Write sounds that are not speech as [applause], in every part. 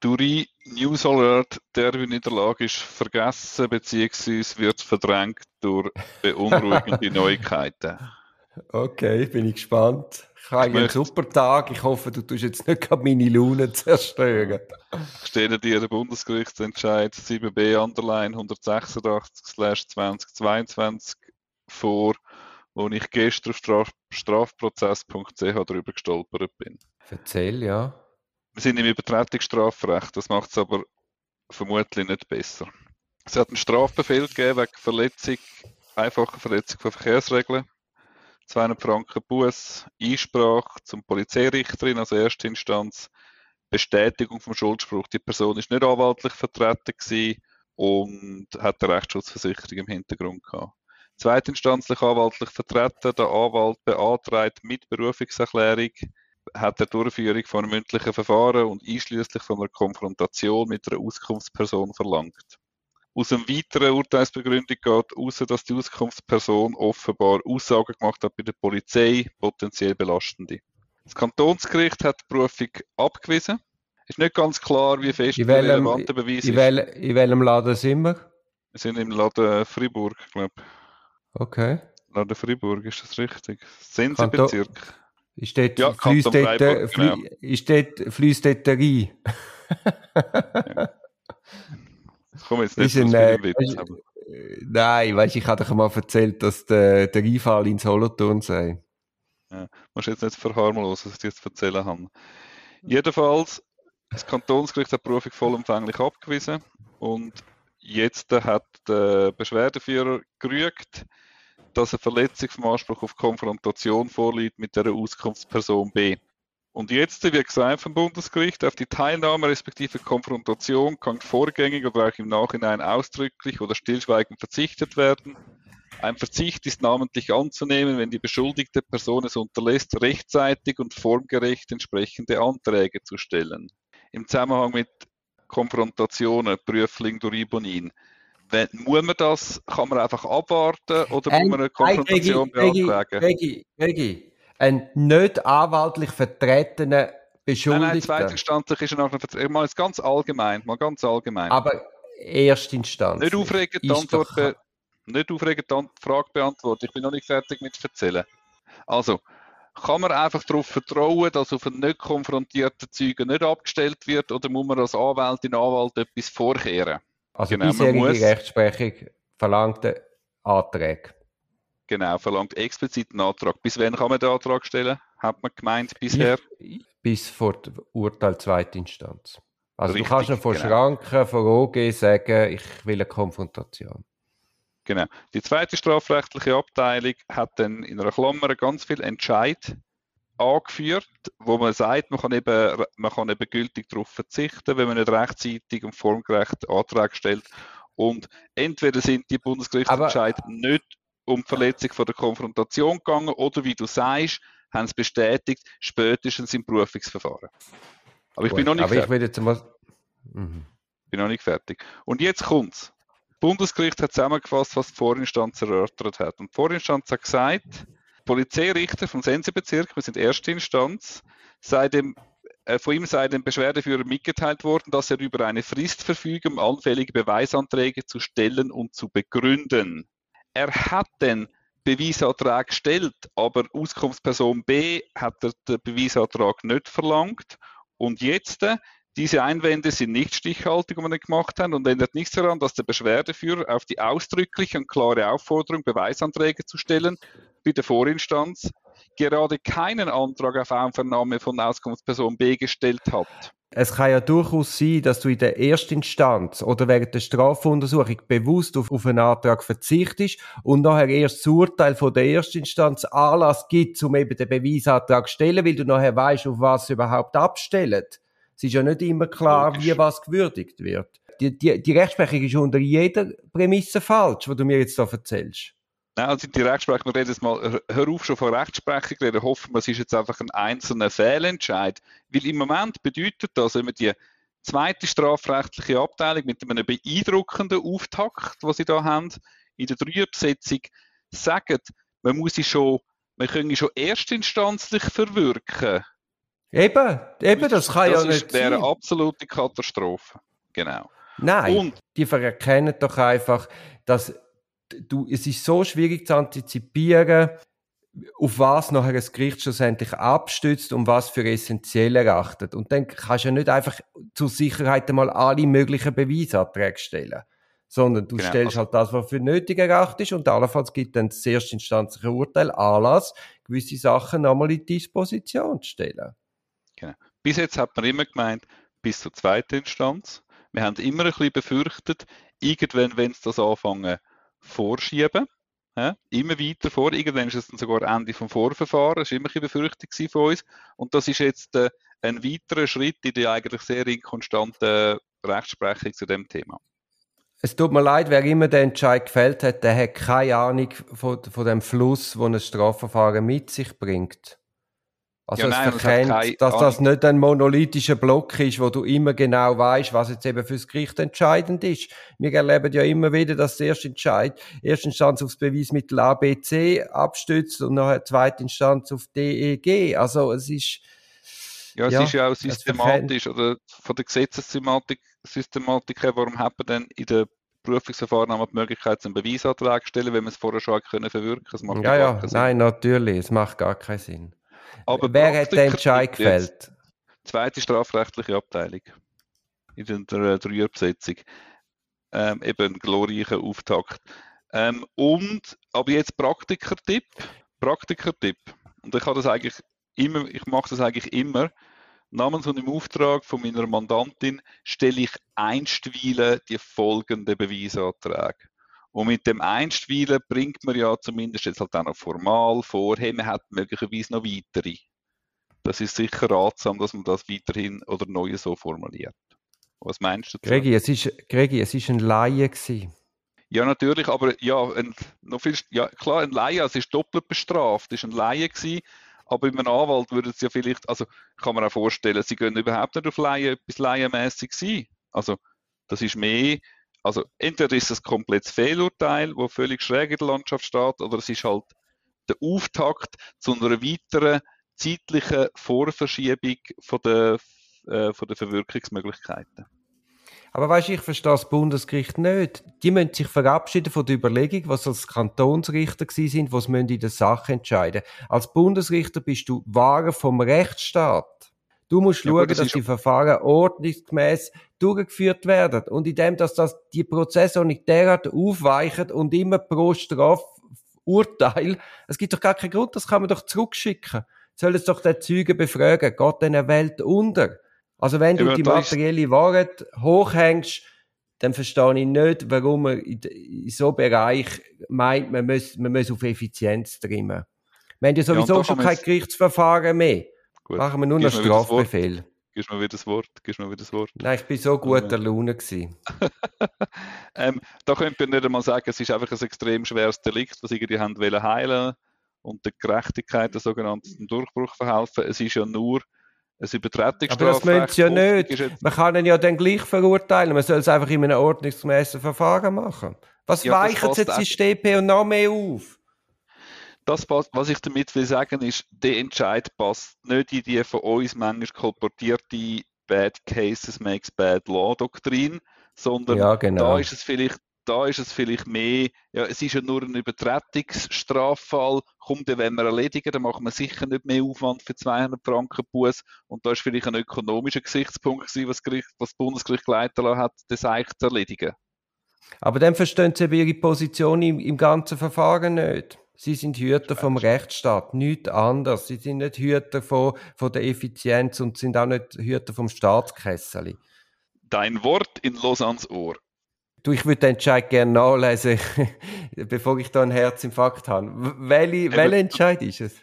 Duri News Alert, der in der Lage ist, vergessen bzw. wird verdrängt durch beunruhigende [laughs] Neuigkeiten. Okay, bin ich gespannt. Ich habe einen super Tag. Ich hoffe, du tust jetzt nicht meine Laune zerstören. Ich stelle dir den Bundesgerichtsentscheid 7b Underline 186-2022 vor, wo ich gestern auf straf strafprozess.ch darüber gestolpert bin. Erzähl, ja. Wir sind im Übertretungsstrafrecht, das macht es aber vermutlich nicht besser. Es hat einen Strafbefehl gegeben wegen Verletzung, einfacher Verletzung von Verkehrsregeln 200 Franken Buß, Einsprache zum Polizeirichterin, also Erstinstanz, Bestätigung vom Schuldspruch. Die Person ist nicht anwaltlich vertreten gewesen und hat eine Rechtsschutzversicherung im Hintergrund gehabt. Zweitinstanzlich anwaltlich vertreten, der Anwalt beantragt mit Berufungserklärung, hat der Durchführung von einem mündlichen Verfahren und einschließlich von einer Konfrontation mit einer Auskunftsperson verlangt. Aus einem weiteren Urteilsbegründung geht heraus, dass die Auskunftsperson offenbar Aussagen gemacht hat bei der Polizei, potenziell belastende. Das Kantonsgericht hat die Berufung abgewiesen. Ist nicht ganz klar, wie fest der relevante Beweis in ist. Wel, in welchem Laden sind wir? Wir sind im Laden Fribourg, glaube ich. Okay. Laden Fribourg, ist das richtig? Sensebezirk. Ist dort, ja, fließt dort, Freiburg, genau. ist dort, fließt dort der Rhein? ja. Komm jetzt nicht ein, Witz, aber. Nein, weißt ich habe doch mal erzählt, dass der, der Einfall ins Solothurn sei. Ja, musst jetzt nicht verharmlosen, was ich dir jetzt erzählen habe. Jedenfalls, das Kantonsgericht hat die Berufung vollumfänglich abgewiesen und jetzt hat der Beschwerdeführer gerügt, dass eine Verletzung vom Anspruch auf Konfrontation vorliegt mit der Auskunftsperson B. Und jetzt, wie gesagt vom Bundesgericht, auf die Teilnahme respektive Konfrontation kann vorgängig oder auch im Nachhinein ausdrücklich oder stillschweigend verzichtet werden. Ein Verzicht ist namentlich anzunehmen, wenn die beschuldigte Person es unterlässt, rechtzeitig und formgerecht entsprechende Anträge zu stellen. Im Zusammenhang mit Konfrontationen, Prüfling durch Ibonin. Wenn, muss man das, kann man einfach abwarten oder muss man eine Konfrontation beantragen? Regi, Regi, ein nicht anwaltlich vertretener Beschuldigter. Nein, nein, zweitinstanzlich ist er nachher vertreten. Mal ganz allgemein, mal ganz allgemein. Aber Erstinstanz. Nicht aufregend die Antwort, be nicht aufregend die Frage beantworten. Ich bin noch nicht fertig mit erzählen. Also, kann man einfach darauf vertrauen, dass auf einen nicht konfrontierten Zeugen nicht abgestellt wird oder muss man als Anwältin, Anwalt etwas vorkehren? Also genau, bisherige muss, Rechtsprechung verlangte Anträge. Genau, verlangt explizit einen Antrag. Bis wann kann man den Antrag stellen? Hat man gemeint bisher? Bis vor dem Urteil Zweitinstanz. Also Richtig, du kannst noch vor genau. Schranken, vor OG sagen, ich will eine Konfrontation. Genau. Die zweite strafrechtliche Abteilung hat dann in einer Klammer ganz viel Entscheid angeführt, wo man sagt, man kann eben, man kann eben gültig darauf verzichten, wenn man nicht rechtzeitig und formgerecht Antrag stellt. Und entweder sind die Bundesgerichtsentscheide nicht um die Verletzung von der Konfrontation gegangen oder wie du sagst, haben es bestätigt, spätestens im Berufungsverfahren. Aber ich Gut, bin noch nicht aber fertig. Ich jetzt mal... Mhm. bin noch nicht fertig. Und jetzt kommt's. Das Bundesgericht hat zusammengefasst, was die Vorinstanz erörtert hat. Und die Vorinstanz hat gesagt, Polizeirichter vom Sensebezirk, wir sind erste Instanz, sei dem äh, von ihm sei dem Beschwerdeführer mitgeteilt worden, dass er über eine Frist verfüge, um anfällige Beweisanträge zu stellen und zu begründen er hat den Beweisantrag gestellt, aber Auskunftsperson B hat den Beweisantrag nicht verlangt. Und jetzt, äh, diese Einwände sind nicht stichhaltig, die wir gemacht haben und ändert nichts daran, dass der Beschwerdeführer auf die ausdrückliche und klare Aufforderung, Beweisanträge zu stellen, bei der Vorinstanz gerade keinen Antrag auf Einvernahme von Auskunftsperson B gestellt hat es kann ja durchaus sein, dass du in der Erstinstanz oder während der Strafuntersuchung bewusst auf, auf einen Antrag verzichtest und nachher erst das Urteil von der Erstinstanz Anlass gibt, um eben den Beweisantrag zu stellen, weil du nachher weißt, auf was überhaupt abstellt. Es ist ja nicht immer klar, Logisch. wie was gewürdigt wird. Die, die, die Rechtsprechung ist unter jeder Prämisse falsch, was du mir jetzt da erzählst. Nein, also die Rechtsprechung, wir reden jetzt mal, hör auf schon von Rechtsprechung reden, hoffen wir, es ist jetzt einfach ein einzelner Fehlentscheid. Weil im Moment bedeutet das, wenn wir die zweite strafrechtliche Abteilung mit einem beeindruckenden Auftakt, was sie da haben, in der Dreierbesetzung, sagen, man muss sie schon, man können schon erstinstanzlich verwirken. Eben, eben, das kann das ja nicht ist, wäre eine absolute Katastrophe. Genau. Nein, Und die verkennen doch einfach, dass du, es ist so schwierig zu antizipieren, auf was nachher ein Gericht schlussendlich abstützt und was für essentiell erachtet. Und dann kannst du ja nicht einfach zur Sicherheit einmal alle möglichen Beweisanträge stellen, sondern du Genau, stellst also- halt das, was für nötig erachtest und allenfalls gibt dann das erstinstanzliche Urteil Anlass, gewisse Sachen nochmal in Disposition zu stellen. bis jetzt hat man immer gemeint, bis zur zweiten Instanz. Wir haben immer ein bisschen befürchtet, irgendwann, wenn sie das anfangen vorschieben, ja, immer weiter vor, irgendwann ist es dann sogar Ende vom Vorverfahren, das war immer ein bisschen Befürchtung von uns. Und das ist jetzt äh, ein weiterer Schritt in die eigentlich sehr inkonstante Rechtsprechung zu dem Thema. Es tut mir leid, wer immer den Entscheid gefällt hat, der hat keine Ahnung von, von dem Fluss, wo ein Strafverfahren mit sich bringt. Also Ja, es nein, verkennt, keine dass das nicht ein monolithischer Block ist, wo du immer genau weißt, was jetzt eben fürs Gericht entscheidend ist. Wir erleben ja immer wieder, dass der erste Entscheid, erste Instanz aufs Beweismittel A, B, C abstützt und nachher zweite Instanz auf D, E, G. Also es ist, Ja, es Ja, ist ja auch systematisch oder von der Gesetzessystematik Systematik her, warum hat man denn in der Prüfungsverfahren einmal die Möglichkeit, einen Beweisantrag zu stellen, wenn man es vorher schon können verwirken macht ja, ja, nein, natürlich, es macht gar keinen Sinn. Aber wer hat den Praktiker Entscheid gefällt? Zweite strafrechtliche Abteilung in der, der Dreierbesetzung. Ähm, eben ein glorreicher Auftakt. Ähm, und, aber jetzt Praktikertipp. Praktikertipp. Und ich habe das eigentlich immer, ich mache das eigentlich immer. Namens und im Auftrag von meiner Mandantin stelle ich einstweilen die folgenden Beweisanträge. Und mit dem Einstweilen bringt man ja zumindest jetzt halt auch noch formal vor, hey, man hat möglicherweise noch weitere. Das ist sicher ratsam, dass man das weiterhin oder neu so formuliert. Was meinst du dazu? Gregi, es ist, Gregi, es ist ein Laie gewesen. Ja, natürlich, aber ja, ein, noch viel, ja, klar, ein Laie, es ist doppelt bestraft, es ist ein Laie gewesen, aber bei einem Anwalt würde es ja vielleicht, also kann man auch vorstellen, sie gehen überhaupt nicht auf Laie, etwas Laienmässig sein. Also, das ist mehr, also entweder ist es ein komplettes Fehlurteil, wo völlig schräg in der Landschaft steht, oder es ist halt der Auftakt zu einer weiteren zeitlichen Vorverschiebung von der, äh, von der Verwirkungsmöglichkeiten. Aber weißt du, ich verstehe das Bundesgericht nicht. Die müssen sich verabschieden von der Überlegung, was als Kantonsrichter gewesen sind, was müssen in der Sache entscheiden. Als Bundesrichter bist du Wahrer vom Rechtsstaat. Du musst Ja, schauen, das dass die Verfahren ordnungsgemäß durchgeführt werden. Und indem, dass das die Prozessordnung derart aufweichen und immer pro Strafurteil, es gibt doch gar keinen Grund, das kann man doch zurückschicken. Sollen es doch den Zeugen befragen, geht denn eine Welt unter? Also wenn du Ja, die materielle Wahrheit hochhängst, dann verstehe ich nicht, warum man in, in so einem Bereich meint, man muss, man muss auf Effizienz trimmen. Wir haben ja sowieso da schon kein Gerichtsverfahren mehr. Gut, Machen wir nur noch. Strafbefehl. Gibst mir wieder das Wort, gibst mir wieder das Wort. Nein, ich bin so guter Laune [laughs] gewesen. Ähm, da könnte man nicht einmal sagen, es ist einfach ein extrem schweres Delikt, was irgendwie haben wollen heilen und der Gerechtigkeit, der sogenannten Durchbruch verhelfen. Es ist ja nur ein Übertretungsstrafrecht. Aber das müssen sie ja nicht. Man kann ihn ja dann gleich verurteilen. Man soll es einfach in einem ordnungsgemäßen Verfahren machen. Was Ja, weichen jetzt die StP und noch mehr auf? Das passt, was ich damit will sagen, ist, der Entscheid passt nicht in die von uns manchmal kolportierte Bad Cases makes bad law Doktrin, sondern Ja, genau. da ist es vielleicht, da ist es vielleicht mehr, ja, es ist ja nur ein Übertretungsstraffall, kommt, dann wenn wir erledigen, dann machen wir sicher nicht mehr Aufwand für 200 Franken Buß und da ist vielleicht ein ökonomischer Gesichtspunkt gewesen, was, das Gericht, was das Bundesgericht geleitet hat, das eigentlich zu erledigen. Aber dann verstehen sie eben ihre Position im, im ganzen Verfahren nicht. Sie sind Hüter vom Rechtsstaat, nichts anderes. Sie sind nicht Hüter von, von der Effizienz und sind auch nicht Hüter vom Staatskessel. Dein Wort in Lausannes Ohr. Du, ich würde den Entscheid gerne nachlesen, [laughs] bevor ich da einen Herzinfarkt habe. Welche, welcher Entscheid ist es?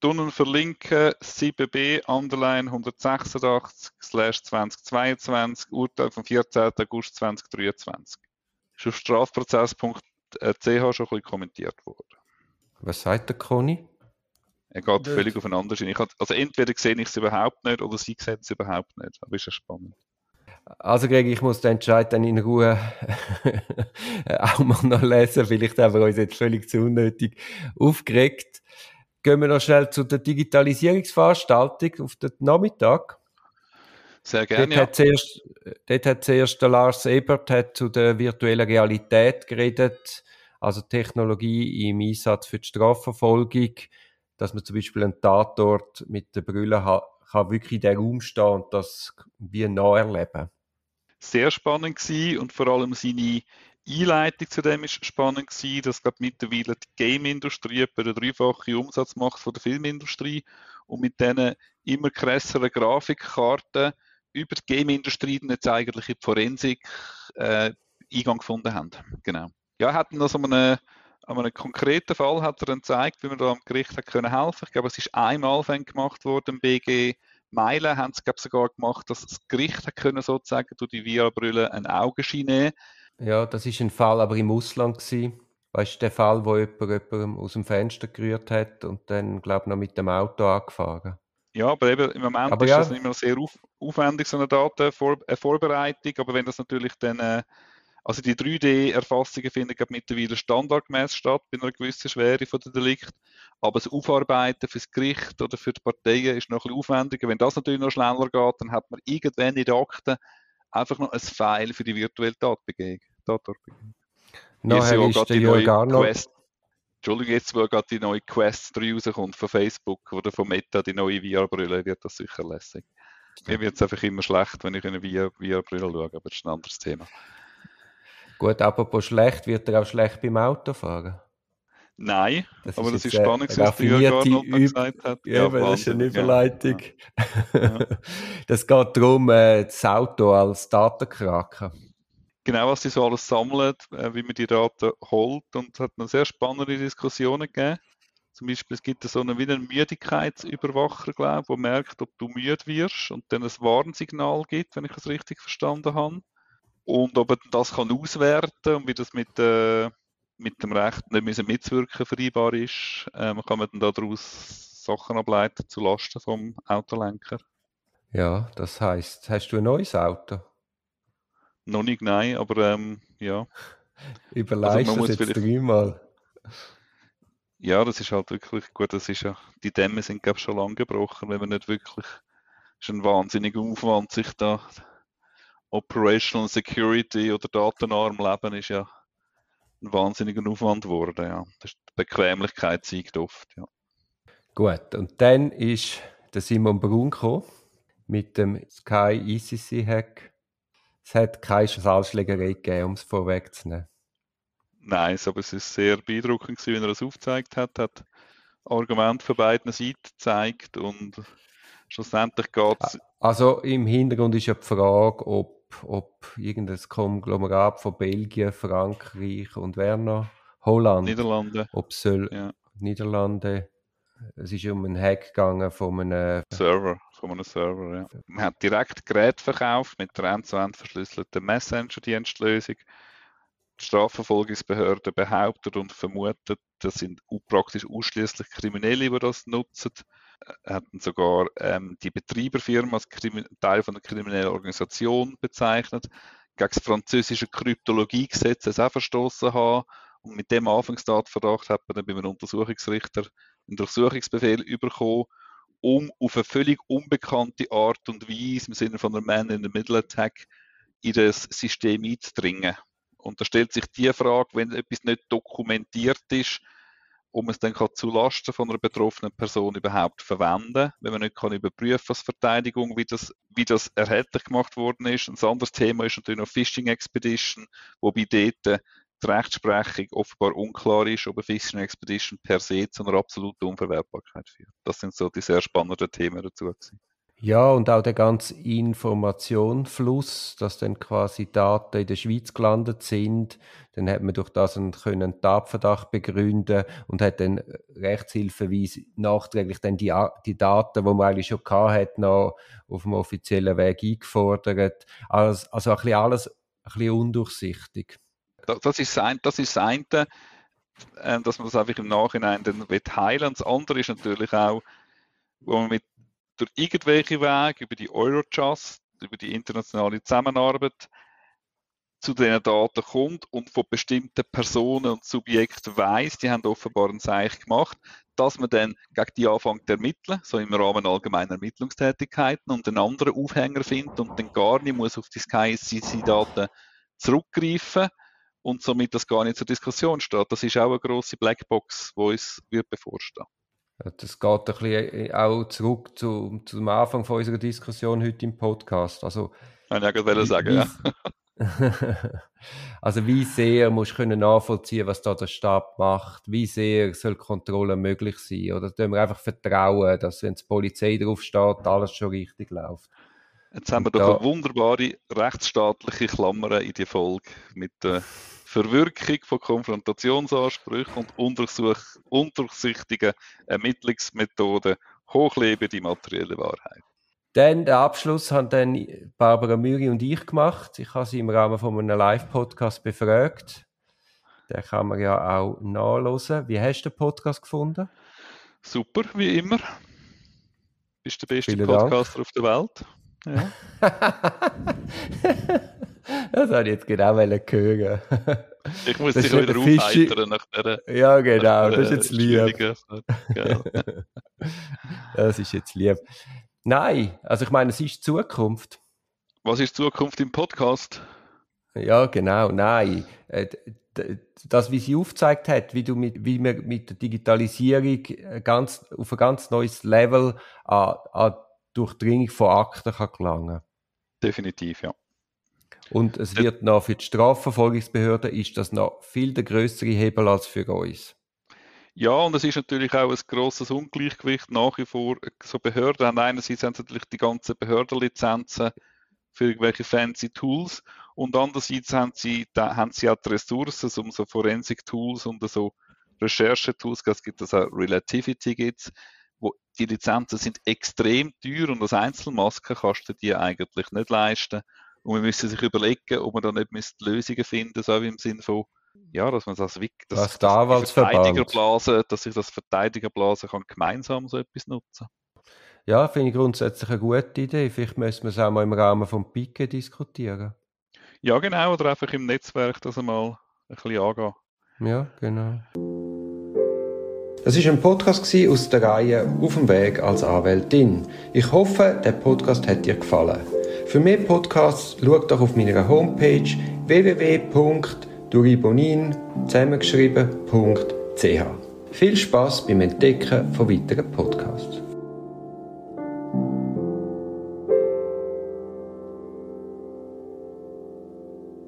Tunnen verlinken 7b Underline 186 slash 2022 Urteil vom 14. August 2023. Ist auf strafprozess.ch schon ein bisschen kommentiert worden. Was sagt der Conny? Er geht Nicht. völlig aufeinander. Ich hab, also entweder sehe ich es überhaupt nicht oder sie sehen es überhaupt nicht. Aber ist ja spannend. Also Greg, ich muss den Entscheid dann in Ruhe [laughs] auch mal noch lesen. Vielleicht haben wir uns jetzt völlig zu unnötig aufgeregt. gehen wir noch schnell zu der Digitalisierungsveranstaltung auf den Nachmittag. Sehr gerne. Dort, ja. hat zuerst, dort hat zuerst der Lars Ebert hat zu der virtuellen Realität geredet, also Technologie im Einsatz für die Strafverfolgung, dass man zum Beispiel einen Tatort mit der Brille hat, kann wirklich in den Raum stehen und das wie nah erleben. Sehr spannend gewesen und vor allem seine Einleitung zu dem ist spannend gewesen, dass glaube mittlerweile die Game-Industrie etwa den dreifachen Umsatz macht von der Filmindustrie und mit diesen immer krasseren Grafikkarten über die Game-Industrie jetzt eigentlich in die Forensik äh, Eingang gefunden haben. Genau. Ja, hatten also einen, an einem konkreten Fall hat er dann gezeigt, wie man da am Gericht hat können helfen. Ich glaube, es ist einmal gemacht worden im BG Meilen haben sie glaube sogar gemacht, dass das Gericht hat können sozusagen durch die VR-Brille ein Augenschein nehmen ja, das ist ein Fall aber im Ausland gewesen. Weißt du, der Fall, wo jemand jemanden aus dem Fenster gerührt hat und dann, glaube ich, noch mit dem Auto angefahren. Ja, aber eben im Moment aber ist ja. das nicht mehr sehr auf, aufwendig, so eine Datenvorbereitung. Aber wenn das natürlich dann, äh, also die 3D-Erfassungen finden mittlerweile standardgemäß statt bei einer gewissen Schwere von der Delikt. Aber das Aufarbeiten für das Gericht oder für die Parteien ist noch ein bisschen aufwendiger. Wenn das natürlich noch schneller geht, dann hat man irgendwann in den Akten einfach noch ein File für die virtuelle Tatbegehung. Tatbegehung. Nachher ist der Jörg Quest, Entschuldigung, jetzt wo gerade die neue Quest 3 rauskommt von Facebook oder von Meta, die neue VR-Brille, wird das sicher lässig. Mir wird es einfach immer schlecht, wenn ich in eine VR-Brille schaue, aber das ist ein anderes Thema. Gut, apropos schlecht, wird er auch schlecht beim Autofahren? Nein, das aber ist das ist spannend, was Jörg Arnold gesagt hat. Ja, ja das ist eine Überleitung. Ja. [laughs] das geht darum, äh, das Auto als Datenkraken. Genau, was sie so alles sammelt, äh, wie man die Daten holt und hat eine sehr spannende Diskussionen gegeben. Zum Beispiel, es gibt so einen, wie einen Müdigkeitsüberwacher, glaube ich, der merkt, ob du müde wirst und dann ein Warnsignal gibt, wenn ich es richtig verstanden habe. Und ob er das kann auswerten und wie das mit äh, mit dem Recht nicht müssen mitzuwirken vereinbar ist, ähm, kann man dann daraus Sachen ableiten zu Lasten vom Autolenker. Ja, das heißt, hast du ein neues Auto? Noch nicht, nein, aber ähm, ja. [laughs] Überleist also das jetzt dreimal. Ja, das ist halt wirklich gut. Das ist ja, die Dämme sind glaube schon lange gebrochen, wenn man nicht wirklich. Es ist ein wahnsinniger Aufwand, sich da Operational Security oder datenarm leben ist ja ein wahnsinniger Aufwand geworden. Ja. Das ist die Bequemlichkeit siegt oft. Ja. Gut, und dann ist der Simon Brun gekommen mit dem Sky ECC Hack. Es hat keine Saalschlägerei gegeben, um es vorwegzunehmen. Nein, aber es ist sehr beeindruckend, wie er es aufgezeigt hat. Er hat Argumente von beiden Seiten gezeigt und schlussendlich geht es. Also im Hintergrund ist ja die Frage, ob ob irgendein Konglomerat von Belgien, Frankreich und wer noch? Holland. Niederlande. Ob soll ja. Niederlande. Es ist um einen Hack gegangen von einem Server. Von einem Server, ja. Man hat direkt Geräte verkauft mit der end-zu-end verschlüsselten Messenger-Dienstlösung. Die Strafverfolgungsbehörde behauptet und vermutet, das sind praktisch ausschließlich Kriminelle, die das nutzen hatten sogar ähm, die Betreiberfirma als Teil von einer kriminellen Organisation bezeichnet, gegen das französische Kryptologiegesetz es auch verstoßen haben. Und mit dem Anfangstatverdacht hat man dann beim Untersuchungsrichter einen Durchsuchungsbefehl bekommen, um auf eine völlig unbekannte Art und Weise im Sinne von einer Man in the Middle Attack in das System einzudringen. Und da stellt sich die Frage, wenn etwas nicht dokumentiert ist, um es dann kann zulasten von einer betroffenen Person überhaupt verwenden, wenn man nicht kann überprüfen als Verteidigung, wie das, wie das erhältlich gemacht worden ist. Ein anderes Thema ist natürlich noch Phishing Expedition, wobei dort die Rechtsprechung offenbar unklar ist, ob eine Phishing Expedition per se zu einer absoluten Unverwertbarkeit führt. Das sind so die sehr spannenden Themen dazu. Gewesen. Ja, und auch der ganze Informationfluss, dass dann quasi Daten in der Schweiz gelandet sind. Dann hat man durch das einen, Tatverdacht begründen und hat dann rechtshilfeweise nachträglich dann die, die Daten, die man eigentlich schon hat, noch auf dem offiziellen Weg eingefordert. Also, also ein bisschen alles ein bisschen undurchsichtig. Das ist das, das, ist das eine, äh, dass man das einfach im Nachhinein dann heilen Das andere ist natürlich auch, wo man mit durch irgendwelche Wege, über die Eurojust, über die internationale Zusammenarbeit, zu diesen Daten kommt und von bestimmten Personen und Subjekten weiß, die haben offenbar ein Zeichen gemacht, dass man dann gegen die anfängt zu ermitteln, so im Rahmen allgemeiner Ermittlungstätigkeiten und einen anderen Aufhänger findet und dann gar nicht muss auf die SkyCC-Daten zurückgreifen und somit das gar nicht zur Diskussion steht. Das ist auch eine grosse Blackbox, die uns wird. Das geht ein bisschen auch zurück zu, zum Anfang von unserer Diskussion heute im Podcast. Also, ich gerade sagen, ja. [laughs] also wie sehr musst du nachvollziehen, was da der Stab macht? Wie sehr soll Kontrolle möglich sein? Oder tun wir einfach vertrauen, dass wenn die Polizei drauf steht, alles schon richtig läuft? Jetzt haben wir doch eine wunderbare rechtsstaatliche Klammer in die Folge mit der [laughs] Verwirkung von Konfrontationsansprüchen und undurchsichtigen Ermittlungsmethoden hochlebe die materielle Wahrheit. Dann, den Abschluss haben dann Barbara Müri und ich gemacht. Ich habe sie im Rahmen von einem Live-Podcast befragt. Den kann man ja auch nachlesen. Wie hast du den Podcast gefunden? Super, wie immer. Bist der beste Vielen Podcaster Dank. auf der Welt. Ja. [laughs] das ich jetzt genau hören. Ich muss dich wieder aufheitern nach der. Ja, genau, das ist jetzt lieb. [laughs] das ist jetzt lieb. Nein, also ich meine, es ist Zukunft. Was ist Zukunft im Podcast? Ja, genau, nein. Äh, das, wie sie aufgezeigt hat, wie, du mit, wie man mit der Digitalisierung ganz, auf ein ganz neues Level an, an Durchdringung von Akten kann gelangen Definitiv, ja. Und es wird noch für die Strafverfolgungsbehörden ist das noch viel der größere Hebel als für uns. Ja, und es ist natürlich auch ein grosses Ungleichgewicht nach wie vor. So Behörden haben einerseits haben natürlich die ganzen Behördenlizenzen für irgendwelche fancy Tools und andererseits haben sie, da haben sie auch die Ressourcen, um so Forensik-Tools und so Recherchetools, es gibt das auch Relativity gibt's, wo die Lizenzen sind extrem teuer und als Einzelmaske kannst du die eigentlich nicht leisten. Und wir müssen sich überlegen, ob man da nicht Lösungen finden, so wie im Sinne von ja, dass man das, das, Was das Verteidigerblase, dass ich das Verteidigerblasen kann gemeinsam so etwas nutzen. Ja, finde ich grundsätzlich eine gute Idee. Vielleicht müssen wir es auch mal im Rahmen von Pike diskutieren. Ja, genau, oder einfach im Netzwerk das einmal ein bisschen angehen. Ja, genau. Das ist ein Podcast aus der Reihe Auf dem Weg als Anwältin. Ich hoffe, der Podcast hat dir gefallen. Für mehr Podcasts schau doch auf meiner Homepage www duribonin zusammengeschrieben.ch. Viel Spaß beim Entdecken von weiteren Podcasts.